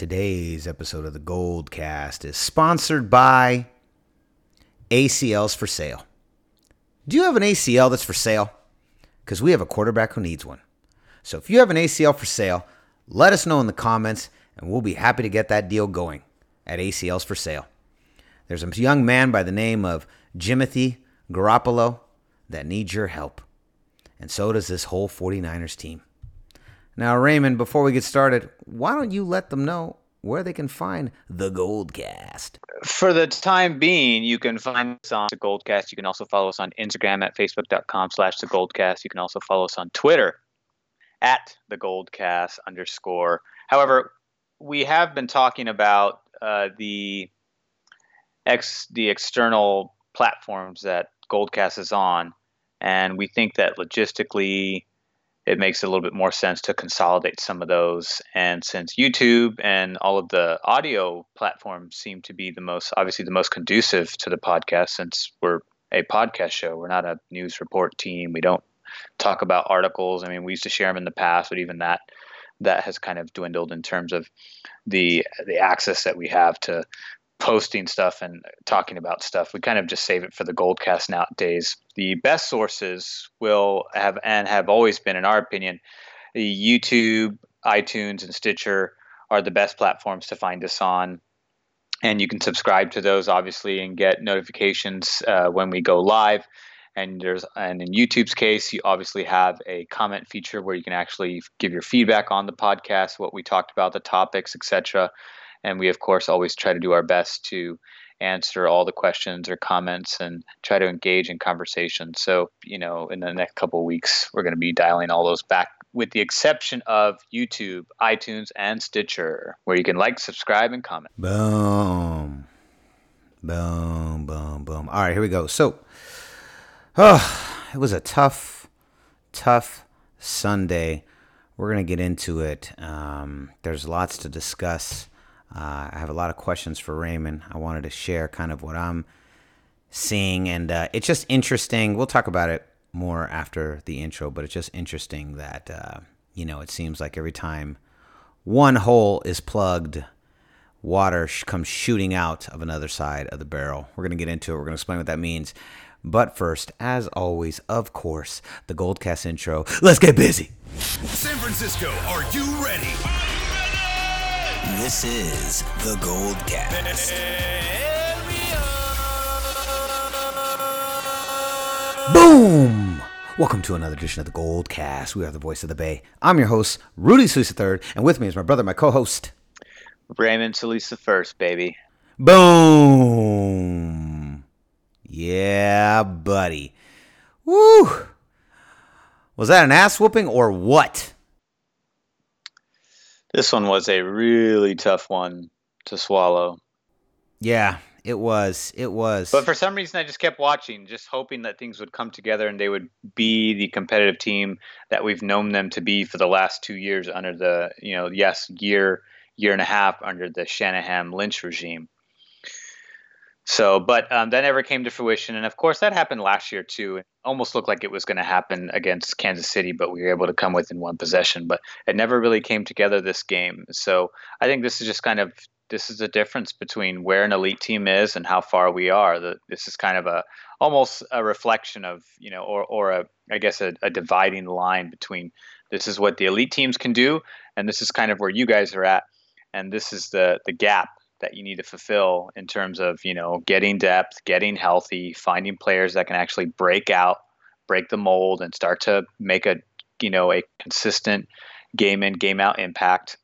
Today's episode of the Goldcast is sponsored by ACLs for Sale. Do you have an ACL that's for sale? Because we have a quarterback who needs one. So if you have an ACL for sale, let us know in the comments and we'll be happy to get that deal going at ACLs for Sale. There's a young man by the name of Jimothy Garoppolo that needs your help. And so does this whole 49ers team. Now, Raymond, before we get started, why don't you let them know where they can find the Goldcast? For the time being, you can find us on the Goldcast. You can also follow us on Instagram at facebook.com slash the Goldcast. You can also follow us on Twitter at the Goldcast underscore. However, we have been talking about uh, the ex the external platforms that Goldcast is on, and we think that logistically it makes a little bit more sense to consolidate some of those. And since YouTube and all of the audio platforms seem to be the most, obviously, the most conducive to the podcast, since we're a podcast show, we're not a news report team. We don't talk about articles. I mean, we used to share them in the past, but even that that has kind of dwindled in terms of the the access that we have to posting stuff and talking about stuff. We kind of just save it for the Goldcast nowadays. The best sources will have and have always been, in our opinion, YouTube, iTunes, and Stitcher are the best platforms to find us on. And you can subscribe to those obviously and get notifications uh, when we go live. And there's and in YouTube's case, you obviously have a comment feature where you can actually give your feedback on the podcast, what we talked about, the topics, etc and we of course always try to do our best to answer all the questions or comments and try to engage in conversation so you know in the next couple weeks we're going to be dialing all those back with the exception of youtube itunes and stitcher where you can like subscribe and comment. Boom. Boom boom boom. All right here we go. So oh it was a tough tough sunday. We're going to get into it. Um, there's lots to discuss uh, I have a lot of questions for Raymond. I wanted to share kind of what I'm seeing, and uh, it's just interesting. We'll talk about it more after the intro, but it's just interesting that uh, you know it seems like every time one hole is plugged, water sh- comes shooting out of another side of the barrel. We're gonna get into it. We're gonna explain what that means. But first, as always, of course, the Goldcast intro. Let's get busy. San Francisco, are you ready? This is the Gold Cast. Boom! Welcome to another edition of the Gold Cast. We are the voice of the Bay. I'm your host, Rudy Solis III, and with me is my brother, my co-host, Raymond Solis the first, baby. Boom! Yeah, buddy. Woo! Was that an ass whooping or what? This one was a really tough one to swallow. Yeah, it was. It was. But for some reason, I just kept watching, just hoping that things would come together and they would be the competitive team that we've known them to be for the last two years under the, you know, yes, year, year and a half under the Shanahan Lynch regime. So, but um, that never came to fruition, and of course, that happened last year too. It almost looked like it was going to happen against Kansas City, but we were able to come within one possession. But it never really came together this game. So, I think this is just kind of this is the difference between where an elite team is and how far we are. The, this is kind of a almost a reflection of you know, or or a I guess a, a dividing line between this is what the elite teams can do, and this is kind of where you guys are at, and this is the the gap that you need to fulfill in terms of you know getting depth, getting healthy, finding players that can actually break out, break the mold, and start to make a you know a consistent game in game out impact.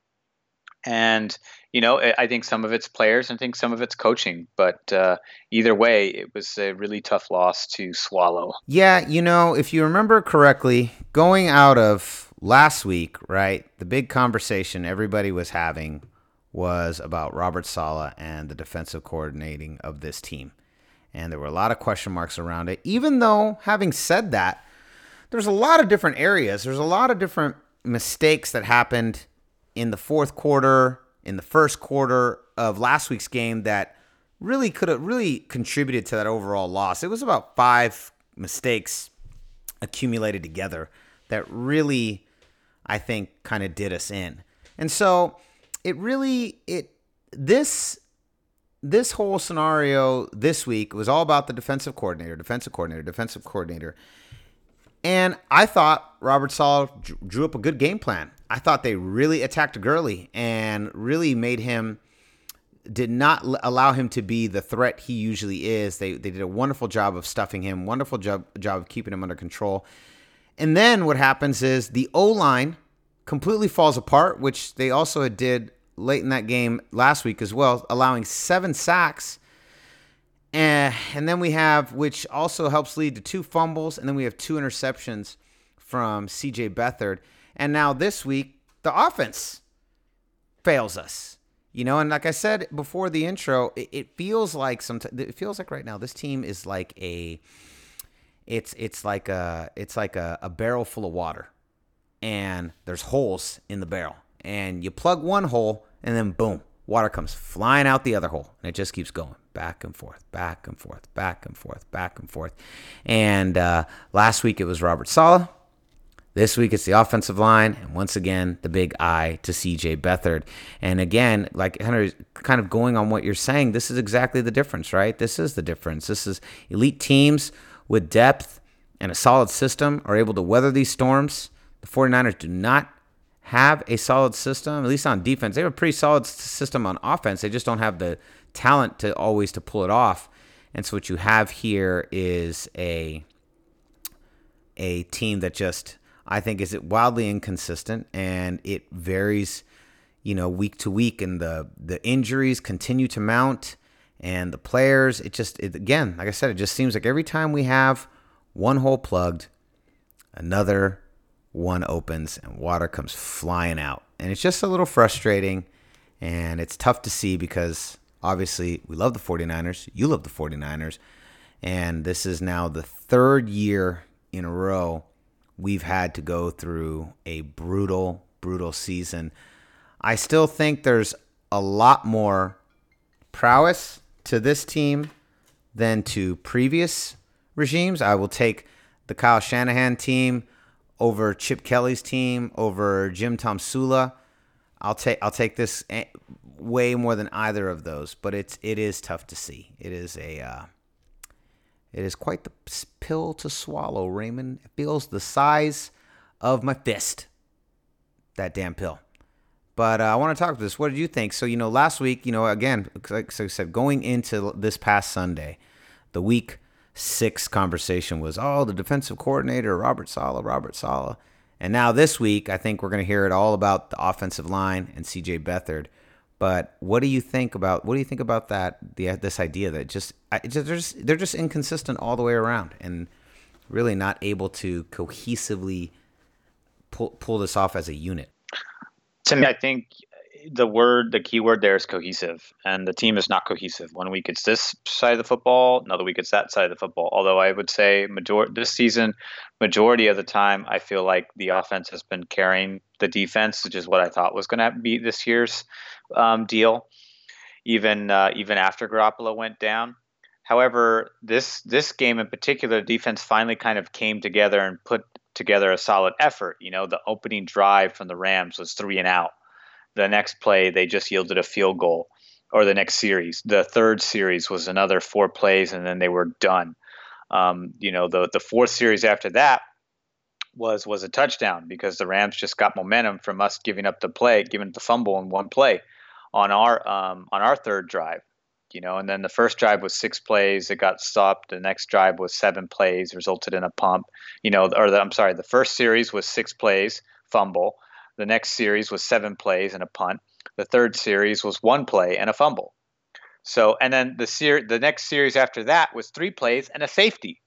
And you know, I think some of it's players, and I think some of it's coaching. But uh, either way, it was a really tough loss to swallow. Yeah, you know, if you remember correctly, going out of last week, right, the big conversation everybody was having was about Robert Saleh and the defensive coordinating of this team. And there were a lot of question marks around it. Even though, having said that, there's a lot of different areas. There's a lot of different mistakes that happened in the fourth quarter, in the first quarter of last week's game that really could have really contributed to that overall loss. It was about five mistakes accumulated together that really, I think, kind of did us in. And so it really it this this whole scenario this week was all about the defensive coordinator, defensive coordinator, defensive coordinator. And I thought Robert Saleh drew up a good game plan. I thought they really attacked Gurley and really made him did not allow him to be the threat he usually is. They they did a wonderful job of stuffing him, wonderful job job of keeping him under control. And then what happens is the O line completely falls apart, which they also did late in that game last week as well, allowing seven sacks. And, and then we have, which also helps lead to two fumbles, and then we have two interceptions from CJ Beathard. And now this week, the offense fails us. You know, and like I said before the intro, it, it feels like sometimes it feels like right now this team is like a it's it's like a it's like a, a barrel full of water and there's holes in the barrel and you plug one hole and then boom water comes flying out the other hole and it just keeps going back and forth back and forth back and forth back and forth and uh, last week it was robert saleh this week it's the offensive line, and once again the big eye to CJ Beathard. And again, like Henry, kind of going on what you're saying, this is exactly the difference, right? This is the difference. This is elite teams with depth and a solid system are able to weather these storms. The 49ers do not have a solid system, at least on defense. They have a pretty solid system on offense. They just don't have the talent to always to pull it off. And so what you have here is a a team that just I think is wildly inconsistent and it varies, you know, week to week, and the the injuries continue to mount, and the players. It just it, again, like I said, it just seems like every time we have one hole plugged, another one opens and water comes flying out, and it's just a little frustrating, and it's tough to see because obviously we love the 49ers, you love the 49ers, and this is now the third year in a row we've had to go through a brutal, brutal season. I still think there's a lot more prowess to this team than to previous regimes. I will take the Kyle Shanahan team over Chip Kelly's team over Jim Tomsula. I'll take I'll take this eh, way more than either of those, but it's it is tough to see. It is a uh, it is quite the pill to swallow, Raymond. It feels the size of my fist. That damn pill. But uh, I want to talk about this. What did you think? So, you know, last week, you know, again, like I said, going into this past Sunday, the week six conversation was, oh, the defensive coordinator, Robert Saleh, Robert Saleh. And now this week, I think we're going to hear it all about the offensive line and CJ Beathard. But what do you think about what do you think about that? The this idea that just, they're just they're just inconsistent all the way around and really not able to cohesively pull pull this off as a unit. To me, I think the word, the key word there is cohesive, and the team is not cohesive. One week it's this side of the football, another week it's that side of the football. Although I would say major this season, majority of the time, I feel like the offense has been carrying the defense, which is what I thought was going to be this year's um, deal, even uh, even after Garoppolo went down. However, this this game in particular, defense finally kind of came together and put together a solid effort. You know, the opening drive from the Rams was three and out. The next play, they just yielded a field goal. Or the next series, the third series was another four plays, and then they were done. Um, you know, the the fourth series after that was was a touchdown because the Rams just got momentum from us giving up the play, giving the fumble in one play on our um, on our third drive. You know, and then the first drive was six plays. It got stopped. The next drive was seven plays, resulted in a pump. You know, or the, I'm sorry, the first series was six plays, fumble. The next series was seven plays and a punt. The third series was one play and a fumble. So, and then the ser- the next series after that was three plays and a safety.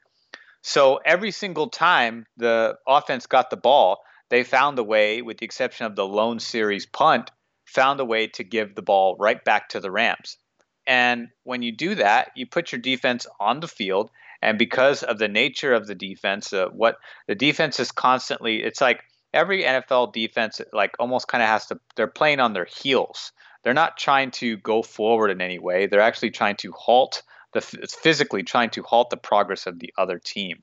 So every single time the offense got the ball, they found a way, with the exception of the lone series punt, found a way to give the ball right back to the Rams. And when you do that, you put your defense on the field. And because of the nature of the defense, uh, what the defense is constantly, it's like every NFL defense, like almost kind of has to, they're playing on their heels. They're not trying to go forward in any way. They're actually trying to halt the physically trying to halt the progress of the other team.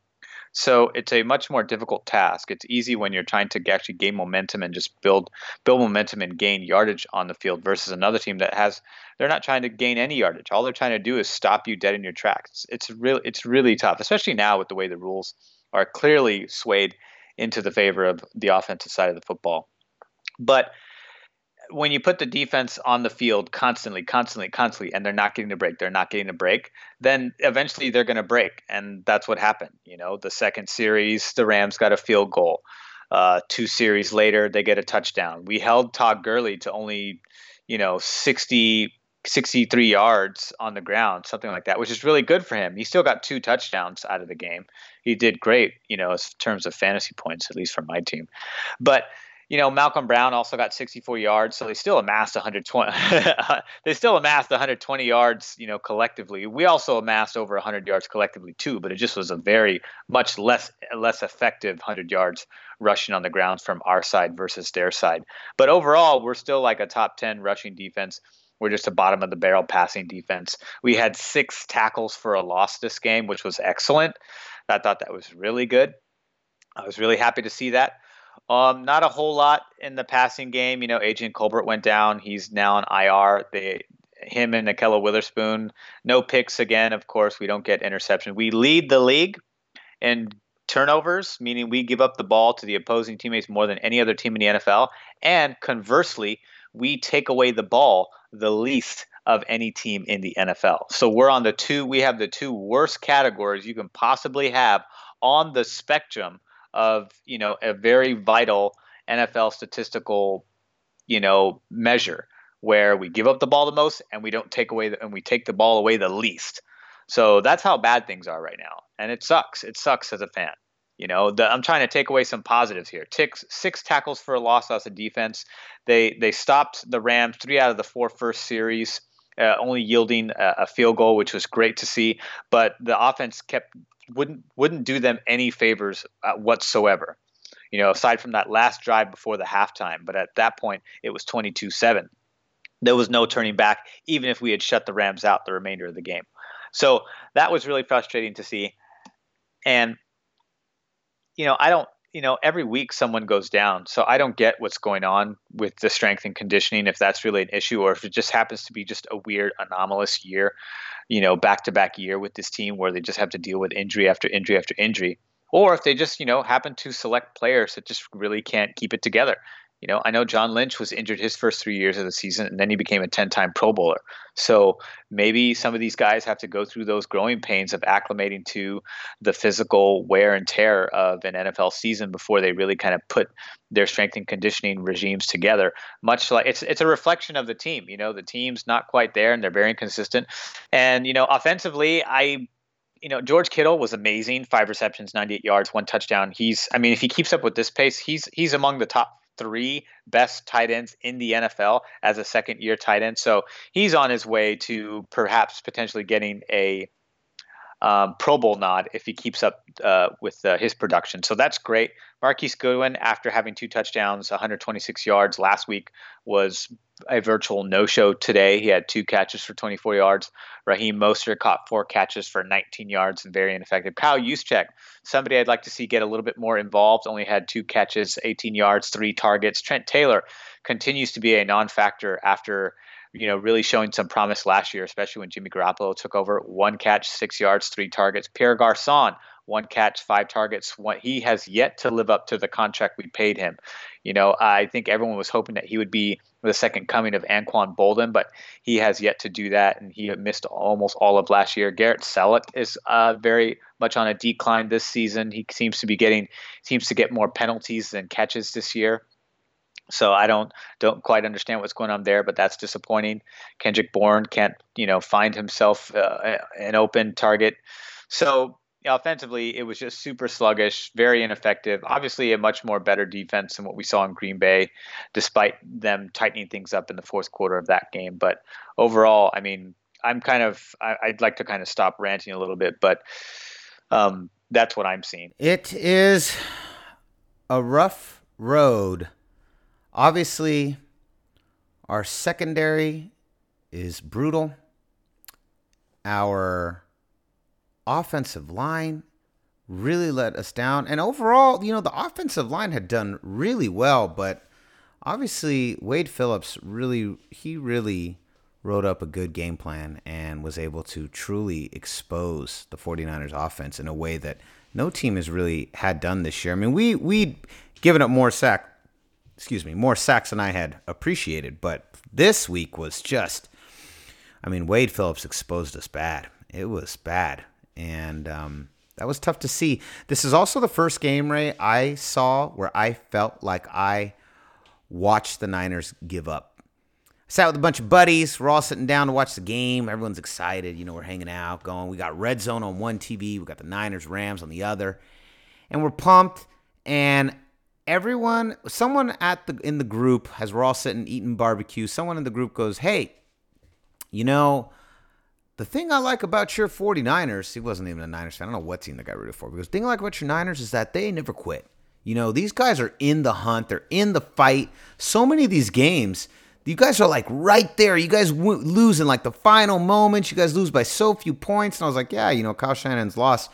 So it's a much more difficult task. It's easy when you're trying to actually gain momentum and just build build momentum and gain yardage on the field versus another team that has they're not trying to gain any yardage. All they're trying to do is stop you dead in your tracks. It's, it's really it's really tough, especially now with the way the rules are clearly swayed into the favor of the offensive side of the football. But when you put the defense on the field constantly, constantly, constantly, and they're not getting a break, they're not getting a break, then eventually they're going to break. And that's what happened. You know, the second series, the Rams got a field goal. Uh, two series later, they get a touchdown. We held Todd Gurley to only, you know, 60, 63 yards on the ground, something like that, which is really good for him. He still got two touchdowns out of the game. He did great, you know, in terms of fantasy points, at least for my team. But you know, Malcolm Brown also got 64 yards, so they still amassed 120. they still amassed 120 yards, you know, collectively. We also amassed over 100 yards collectively too, but it just was a very much less less effective 100 yards rushing on the ground from our side versus their side. But overall, we're still like a top 10 rushing defense. We're just a bottom of the barrel passing defense. We had six tackles for a loss this game, which was excellent. I thought that was really good. I was really happy to see that. Um, not a whole lot in the passing game. You know, Adrian Colbert went down. He's now on IR. They, him and Ahkello Witherspoon, no picks again. Of course, we don't get interception. We lead the league in turnovers, meaning we give up the ball to the opposing teammates more than any other team in the NFL. And conversely, we take away the ball the least of any team in the NFL. So we're on the two, we have the two worst categories you can possibly have on the spectrum of you know a very vital NFL statistical you know measure where we give up the ball the most and we don't take away the, and we take the ball away the least. So that's how bad things are right now, and it sucks. It sucks as a fan. You know, the, I'm trying to take away some positives here. Six, six tackles for a loss as a defense. They they stopped the Rams three out of the four first series, uh, only yielding a, a, field goal, which was great to see. But the offense kept wouldn't wouldn't do them any favors uh, whatsoever. You know, aside from that last drive before the halftime, but at that point it was 22-7. There was no turning back even if we had shut the Rams out the remainder of the game. So that was really frustrating to see. And you know, I don't you know, every week someone goes down. So I don't get what's going on with the strength and conditioning, if that's really an issue or if it just happens to be just a weird, anomalous year you know, back to back year with this team where they just have to deal with injury after injury after injury, or if they just, you know, happen to select players that just really can't keep it together. You know, I know John Lynch was injured his first three years of the season, and then he became a 10 time Pro Bowler. So maybe some of these guys have to go through those growing pains of acclimating to the physical wear and tear of an NFL season before they really kind of put their strength and conditioning regimes together. Much like it's it's a reflection of the team. You know, the team's not quite there, and they're very inconsistent. And you know, offensively, I you know, George Kittle was amazing. Five receptions, 98 yards, one touchdown. He's, I mean, if he keeps up with this pace, he's he's among the top three best tight ends in the NFL as a second year tight end. So he's on his way to perhaps potentially getting a um, Pro Bowl nod if he keeps up uh, with uh, his production. So that's great. Marquise Goodwin, after having two touchdowns, 126 yards last week, was a virtual no-show today. He had two catches for 24 yards. Raheem Mostert caught four catches for 19 yards and very ineffective. Kyle Juszczyk, somebody I'd like to see get a little bit more involved, only had two catches, 18 yards, three targets. Trent Taylor continues to be a non-factor after you know, really showing some promise last year, especially when Jimmy Garoppolo took over. One catch, six yards, three targets. Pierre Garcon, one catch, five targets. One, he has yet to live up to the contract we paid him. You know, I think everyone was hoping that he would be the second coming of Anquan Boldin, but he has yet to do that, and he missed almost all of last year. Garrett Celek is uh, very much on a decline this season. He seems to be getting seems to get more penalties than catches this year. So I don't don't quite understand what's going on there, but that's disappointing. Kendrick Bourne can't you know find himself uh, an open target. So offensively, it was just super sluggish, very ineffective. Obviously, a much more better defense than what we saw in Green Bay, despite them tightening things up in the fourth quarter of that game. But overall, I mean, I'm kind of I, would like to kind of stop ranting a little bit, but um, that's what I'm seeing. It is a rough road Obviously, our secondary is brutal. Our offensive line really let us down. And overall, you know, the offensive line had done really well, but obviously Wade Phillips really he really wrote up a good game plan and was able to truly expose the 49ers offense in a way that no team has really had done this year. I mean, we we'd given up more sack excuse me, more sacks than I had appreciated, but this week was just I mean, Wade Phillips exposed us bad. It was bad. And um, that was tough to see. This is also the first game, Ray, I saw where I felt like I watched the Niners give up. I sat with a bunch of buddies. We're all sitting down to watch the game. Everyone's excited. You know, we're hanging out, going. We got Red Zone on one TV. We got the Niners, Rams on the other. And we're pumped. And everyone, someone at the in the group, as we're all sitting eating barbecue, someone in the group goes, Hey, you know, the thing I like about your 49ers, he wasn't even a Niners fan. I don't know what team the guy rooted for. Because the thing I like about your Niners is that they never quit. You know, these guys are in the hunt, they're in the fight. So many of these games, you guys are like right there. You guys w- lose in like the final moments. You guys lose by so few points. And I was like, yeah, you know, Kyle Shanahan's lost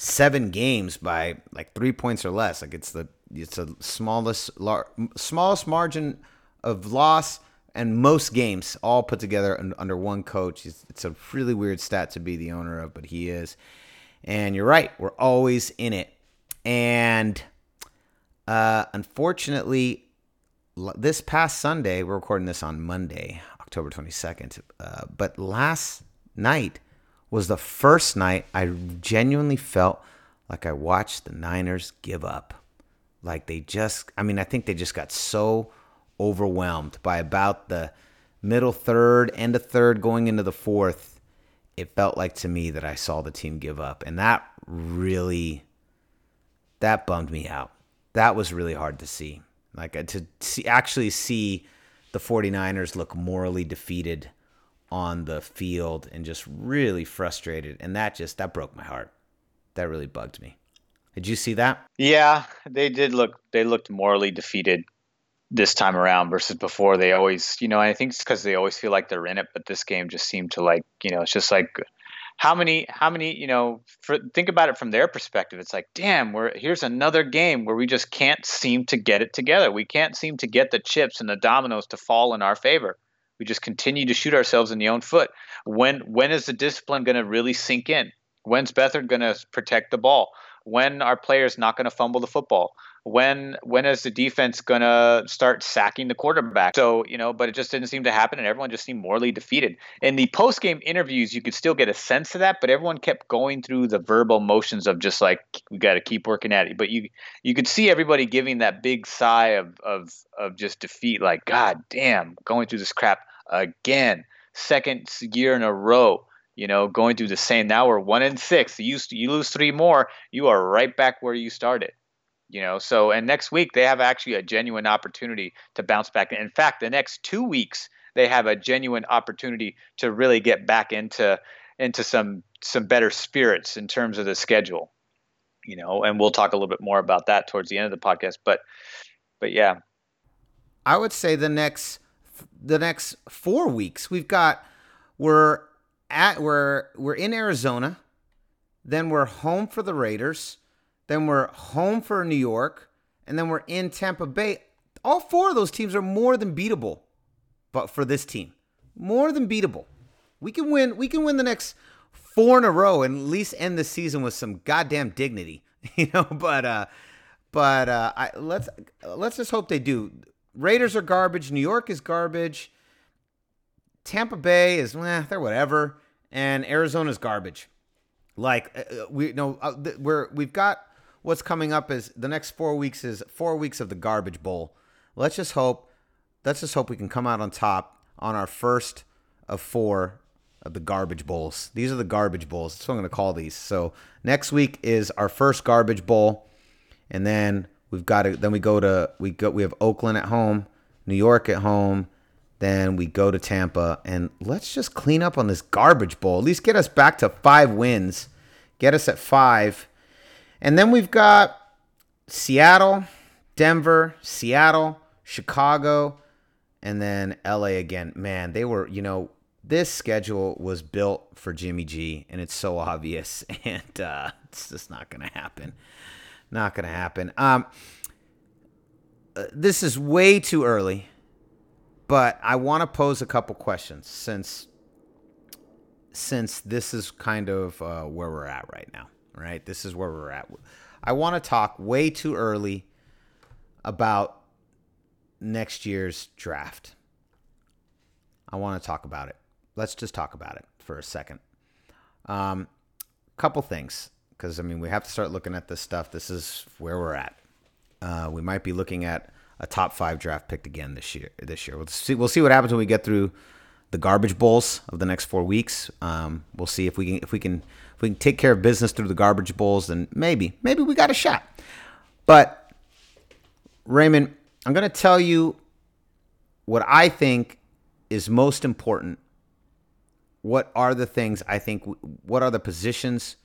seven games by like three points or less. Like it's the it's the smallest lar- smallest margin of loss and most games all put together under one coach. It's, it's a really weird stat to be the owner of, but he is. And you're right, we're always in it. And uh, unfortunately, this past Sunday, we're recording this on Monday, October 22nd, uh, but last night was the first night I genuinely felt like I watched the Niners give up. Like they just, I mean, I think they just got so overwhelmed by about the middle third, end of third, going into the fourth. It felt like to me that I saw the team give up. And that really, that bummed me out. That was really hard to see. Like uh, to see, actually see the 49ers look morally defeated on the field and just really frustrated. And that just, that broke my heart. That really bugged me. Did you see that? Yeah, they did look. They looked morally defeated this time around versus before they always you know i think it's because they always feel like they're in it but this game just seemed to like you know it's just like how many how many you know for, think about it from their perspective it's like damn we're here's another game where we just can't seem to get it together we can't seem to get the chips and the dominoes to fall in our favor we just continue to shoot ourselves in the own foot when when is the discipline going to really sink in when's Beathard going to protect the ball when are players not going to fumble the football when when is the defense gonna start sacking the quarterback? So you know, but it just didn't seem to happen, and everyone just seemed morally defeated. In the post game interviews, you could still get a sense of that, but everyone kept going through the verbal motions of just like we got to keep working at it. But you you could see everybody giving that big sigh of of of just defeat, like God damn, going through this crap again, second year in a row you know, going through the same. Now we're one in six. You you lose three more, you are right back where you started you know so and next week they have actually a genuine opportunity to bounce back in fact the next two weeks they have a genuine opportunity to really get back into into some some better spirits in terms of the schedule you know and we'll talk a little bit more about that towards the end of the podcast but but yeah i would say the next the next four weeks we've got we're at we're we're in arizona then we're home for the raiders then we're home for New York, and then we're in Tampa Bay. All four of those teams are more than beatable. But for this team, more than beatable. We can win. We can win the next four in a row and at least end the season with some goddamn dignity, you know. But uh, but uh, I, let's let's just hope they do. Raiders are garbage. New York is garbage. Tampa Bay is eh, they're whatever, and Arizona's garbage. Like uh, uh we know uh, we're we've got what's coming up is the next four weeks is four weeks of the garbage bowl. Let's just hope. Let's just hope we can come out on top on our first of four of the garbage bowls. These are the garbage bowls. That's what I'm going to call these. So next week is our first garbage bowl, and then we've got to. Then we go to we go. We have Oakland at home, New York at home. Then we go to Tampa, and let's just clean up on this garbage bowl. At least get us back to five wins. Get us at five and then we've got Seattle, Denver, Seattle, Chicago, and then LA again. Man, they were, you know, this schedule was built for Jimmy G, and it's so obvious, and uh, it's just not going to happen. Not going to happen. Um, uh, this is way too early, but I want to pose a couple questions since since this is kind of uh, where we're at right now. Right, this is where we're at. I want to talk way too early about next year's draft. I want to talk about it. Let's just talk about it for a second. Um, couple things, because I mean we have to start looking at this stuff. This is where we're at. Uh, we might be looking at a top five draft pick again this year. This year, we'll see. We'll see what happens when we get through the garbage bowls of the next four weeks. Um, we'll see if we can if we can if we can take care of business through the garbage bowls. Then maybe maybe we got a shot. But Raymond, I'm going to tell you what I think is most important. What are the things I think? What are the positions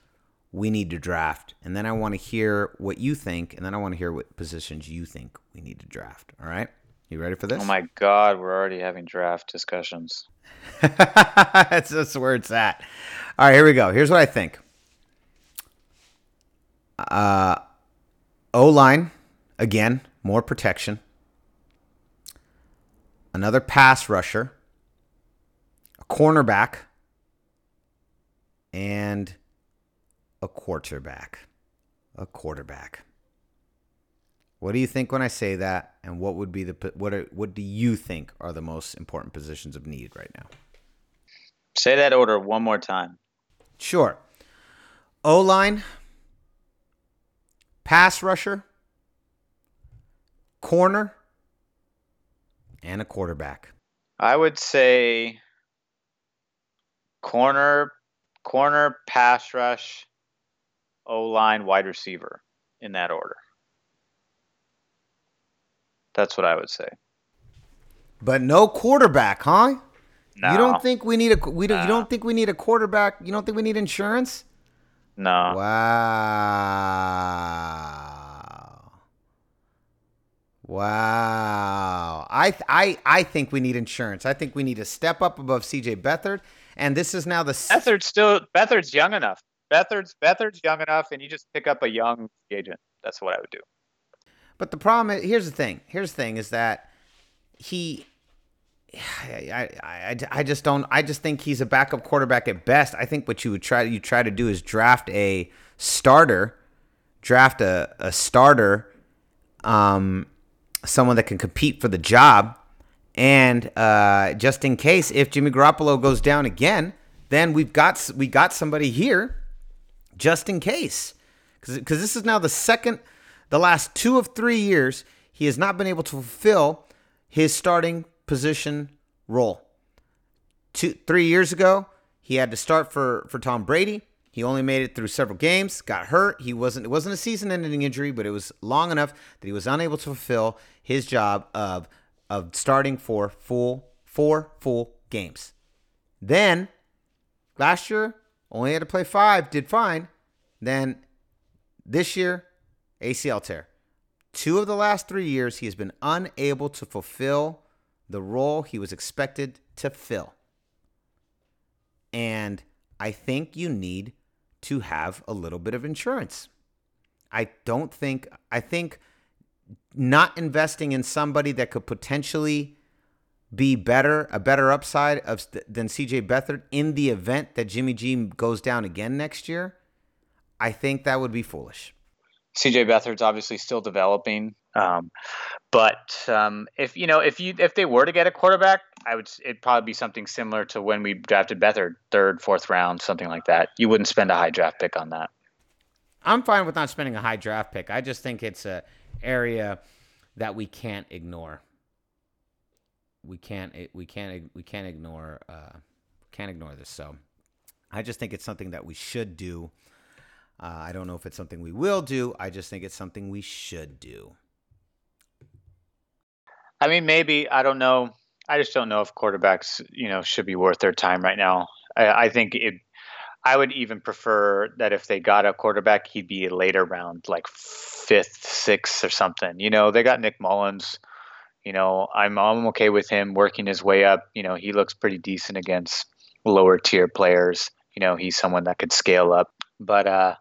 we need to draft? And then I want to hear what you think, and then I want to hear what positions you think we need to draft. All right? You ready for this? Oh my God, we're already having draft discussions. that's, that's where it's at. All right, here we go. Here's what I think. Uh, O line, again, more protection. Another pass rusher, a cornerback, and a quarterback. A quarterback. What do you think when I say that? And what would be the what are, what do you think are the most important positions of need right now? Say that order one more time. Sure. O line, pass rusher, corner, and a quarterback. I would say corner, corner, pass rush, O line, wide receiver in that order. That's what I would say. But no quarterback, huh? No. You don't think we need a we don't you don't think we need a quarterback? You don't think we need insurance? No. Wow. Wow. I th- I I think we need insurance. I think we need to step up above CJ Beathard and this is now the Beathard's still Beathard's young enough. Beathard's Beathard's young enough, and you just pick up a young agent. That's what I would do. But the problem is, here's the thing. Here's the thing is that he, I, I, I, just don't. I just think he's a backup quarterback at best. I think what you would try you try to do is draft a starter, draft a, a starter, um, someone that can compete for the job, and uh, just in case if Jimmy Garoppolo goes down again, then we've got we got somebody here, just in case, because this is now the second the last two of three years, he has not been able to fulfill his starting position role. Two, three years ago, he had to start for for Tom Brady. He only made it through several games, got hurt. He wasn't it wasn't a season-ending injury, but it was long enough that he was unable to fulfill his job of of starting for full four full games. Then last year, only had to play five, did fine. Then this year, ACL tear. Two of the last three years, he has been unable to fulfill the role he was expected to fill. And I think you need to have a little bit of insurance. I don't think, I think not investing in somebody that could potentially be better, a better upside of than CJ Beathard in the event that Jimmy G goes down again next year, I think that would be foolish. CJ Beathard's obviously still developing, um, but um, if you know if you if they were to get a quarterback, I would it'd probably be something similar to when we drafted Beathard, third, fourth round, something like that. You wouldn't spend a high draft pick on that. I'm fine with not spending a high draft pick. I just think it's a area that we can't ignore. We can't we can't we can't ignore uh, can't ignore this. So I just think it's something that we should do. Uh, I don't know if it's something we will do. I just think it's something we should do. I mean, maybe I don't know. I just don't know if quarterbacks, you know, should be worth their time right now. I, I think it. I would even prefer that if they got a quarterback, he'd be a later round, like fifth, sixth, or something. You know, they got Nick Mullens. You know, I'm I'm okay with him working his way up. You know, he looks pretty decent against lower tier players. You know, he's someone that could scale up. But uh,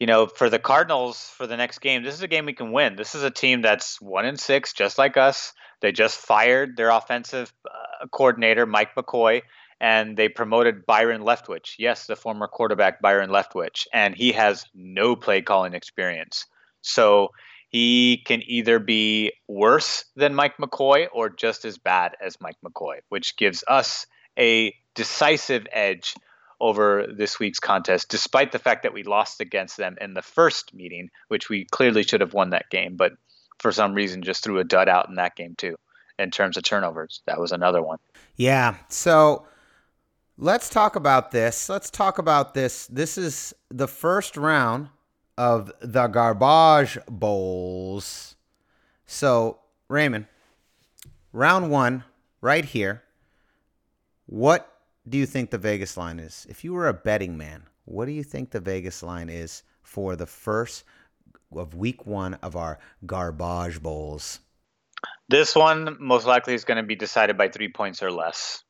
you know, for the Cardinals for the next game, this is a game we can win. This is a team that's one and six, just like us. They just fired their offensive uh, coordinator, Mike McCoy, and they promoted Byron Leftwich. Yes, the former quarterback Byron Leftwich, and he has no play calling experience. So he can either be worse than Mike McCoy or just as bad as Mike McCoy, which gives us a decisive edge over this week's contest, despite the fact that we lost against them in the first meeting, which we clearly should have won that game, but for some reason just threw a dud out in that game too. In terms of turnovers, that was another one. Yeah. So let's talk about this. Let's talk about this. This is the first round of the garbage bowls. So, Raymond, round one, right here. What do you think the Vegas line is? If you were a betting man, what do you think the Vegas line is for the first of week one of our garbage bowls? This one most likely is going to be decided by three points or less,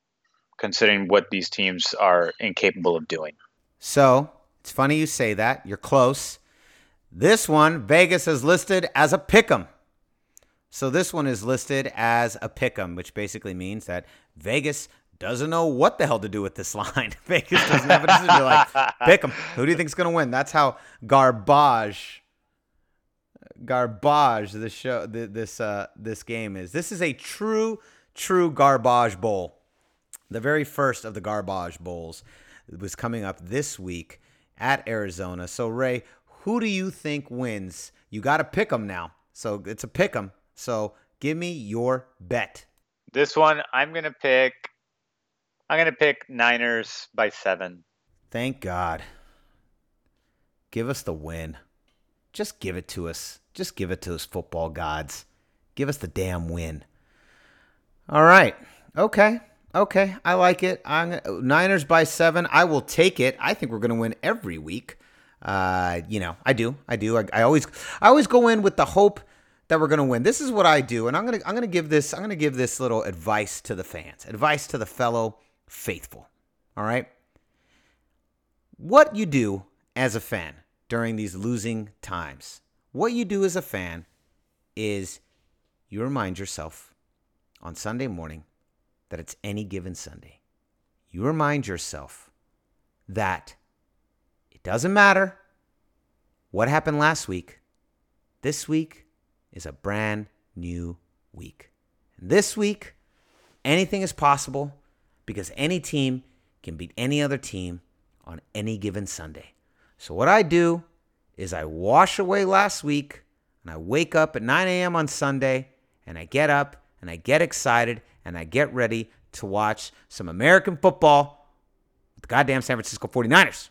considering what these teams are incapable of doing. So it's funny you say that. You're close. This one, Vegas has listed as a pick 'em. So this one is listed as a pick 'em, which basically means that Vegas doesn't know what the hell to do with this line. Vegas doesn't have a decision. They're like, pick 'em. Who do you think's going to win? That's how garbage, garbage This show this uh, this game is. This is a true, true garbage bowl. The very first of the garbage bowls was coming up this week at Arizona. So Ray, who do you think wins? You got to pick them now. So it's a pick 'em. So give me your bet. This one, I'm gonna pick. I'm gonna pick Niners by seven. Thank God. Give us the win. Just give it to us. Just give it to us, football gods. Give us the damn win. All right. Okay. Okay. I like it. I'm Niners by seven. I will take it. I think we're going to win every week. Uh, you know, I do. I do. I, I always, I always go in with the hope that we're going to win. This is what I do, and I'm gonna, I'm gonna give this, I'm gonna give this little advice to the fans, advice to the fellow faithful. All right. What you do as a fan during these losing times, what you do as a fan is you remind yourself on Sunday morning that it's any given Sunday. You remind yourself that it doesn't matter what happened last week. This week is a brand new week. And this week, anything is possible because any team can beat any other team on any given Sunday. So, what I do is I wash away last week and I wake up at 9 a.m. on Sunday and I get up and I get excited and I get ready to watch some American football with the goddamn San Francisco 49ers.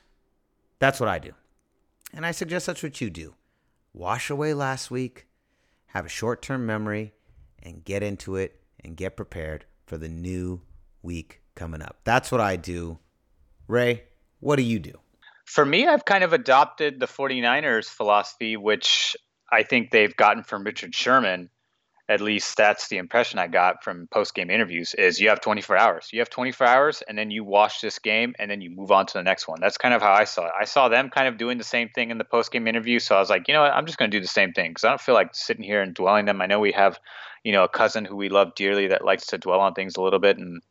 That's what I do. And I suggest that's what you do. Wash away last week, have a short term memory, and get into it and get prepared for the new week coming up. That's what I do. Ray, what do you do? For me, I've kind of adopted the 49ers philosophy, which I think they've gotten from Richard Sherman. At least that's the impression I got from post game interviews is you have 24 hours. You have 24 hours and then you watch this game and then you move on to the next one. That's kind of how I saw it. I saw them kind of doing the same thing in the post game interview. So I was like, you know what? I'm just going to do the same thing because I don't feel like sitting here and dwelling them. I know we have, you know, a cousin who we love dearly that likes to dwell on things a little bit and,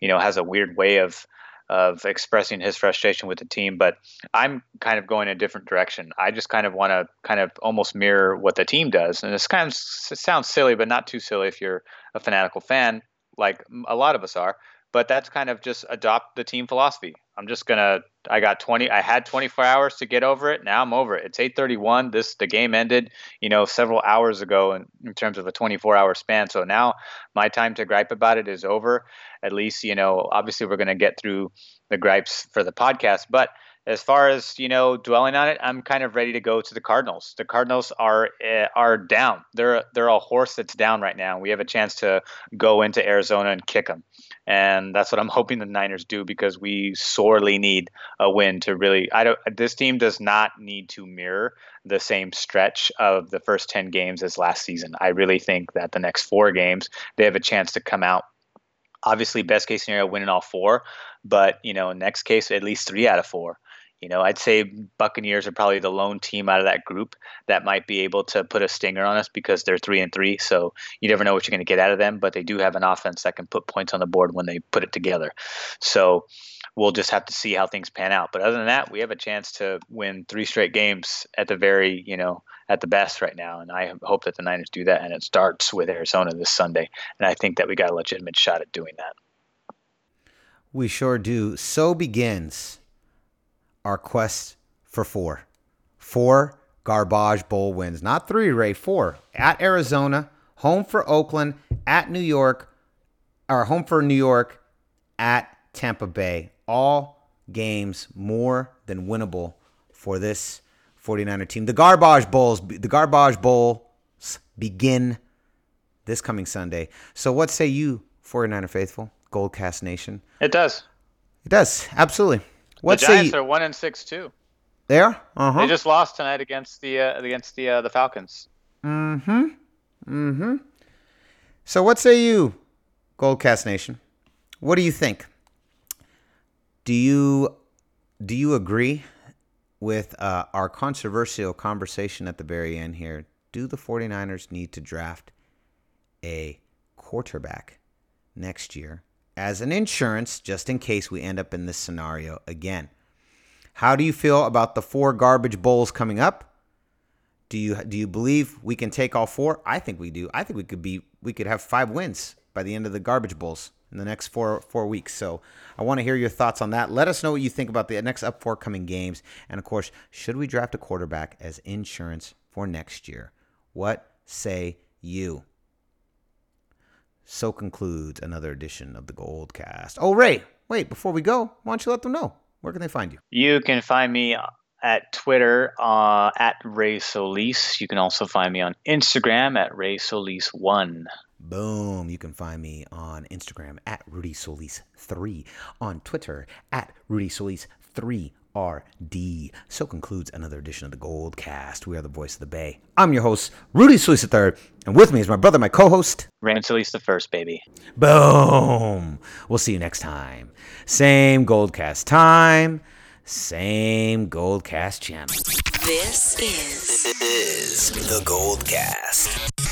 you know, has a weird way of, of expressing his frustration with the team, but I'm kind of going a different direction. I just kind of want to kind of almost mirror what the team does, and this kind of sounds silly, but not too silly if you're a fanatical fan, like a lot of us are. But that's kind of just adopt the team philosophy. I'm just gonna. I got 20. I had 24 hours to get over it. Now I'm over it. It's 8:31. This the game ended, you know, several hours ago in, in terms of a 24 hour span. So now my time to gripe about it is over. At least, you know, obviously we're gonna get through the gripes for the podcast, but as far as you know dwelling on it i'm kind of ready to go to the cardinals the cardinals are uh, are down they're they're a horse that's down right now we have a chance to go into arizona and kick them and that's what I'm hoping the Niners do because we sorely need a win to really. I don't. This team does not need to mirror the same stretch of the first ten games as last season. I really think that the next four games they have a chance to come out. Obviously, best case scenario, winning all four, but you know, next case, at least three out of four. You know, I'd say Buccaneers are probably the lone team out of that group that might be able to put a stinger on us because they're three and three. So you never know what you're going to get out of them, but they do have an offense that can put points on the board when they put it together. So we'll just have to see how things pan out. But other than that, we have a chance to win three straight games at the very, you know, at the best right now. And I hope that the Niners do that. And it starts with Arizona this Sunday. And I think that we got a legitimate shot at doing that. We sure do. So begins our quest for four. Four garbage bowl wins. Not three, Ray. Four. At Arizona, home for Oakland, at New York, or home for New York, at Tampa Bay. All games more than winnable for this 49er team. The garbage bowls, the garbage bowls begin this coming Sunday. So what say you, 49er faithful, Goldcast Nation? It does. It does. Absolutely. What the Giants you? are one and six too. There? Uh-huh. They just lost tonight against the uh, against the uh, the Falcons. Mm-hmm. Mm-hmm. So what say you, Goldcast Nation? What do you think? Do you do you agree with uh, our controversial conversation at the very end here? Do the 49ers need to draft a quarterback next year as an insurance just in case we end up in this scenario again? How do you feel about the four garbage bowls coming up? Do you do you believe we can take all four? I think we do. I think we could be we could have five wins by the end of the garbage bowls in the next four four weeks. So I want to hear your thoughts on that. Let us know what you think about the next up forthcoming games, and of course, should we draft a quarterback as insurance for next year? What say you? So concludes another edition of the Gold Cast. Oh, Ray, wait before we go, why don't you let them know where can they find you? You can find me at Twitter uh, at Ray Solis. You can also find me on Instagram at Ray Solis One. Boom. You can find me on Instagram at Rudy Solis3, on Twitter at Rudy Solis3. RD. So concludes another edition of the Gold Cast. We are the voice of the Bay. I'm your host, Rudy Solis III, and with me is my brother, my co-host, Rand Solis the first, baby. Boom. We'll see you next time. Same Gold Cast time, same Gold Cast channel. This is, this is the Gold Cast.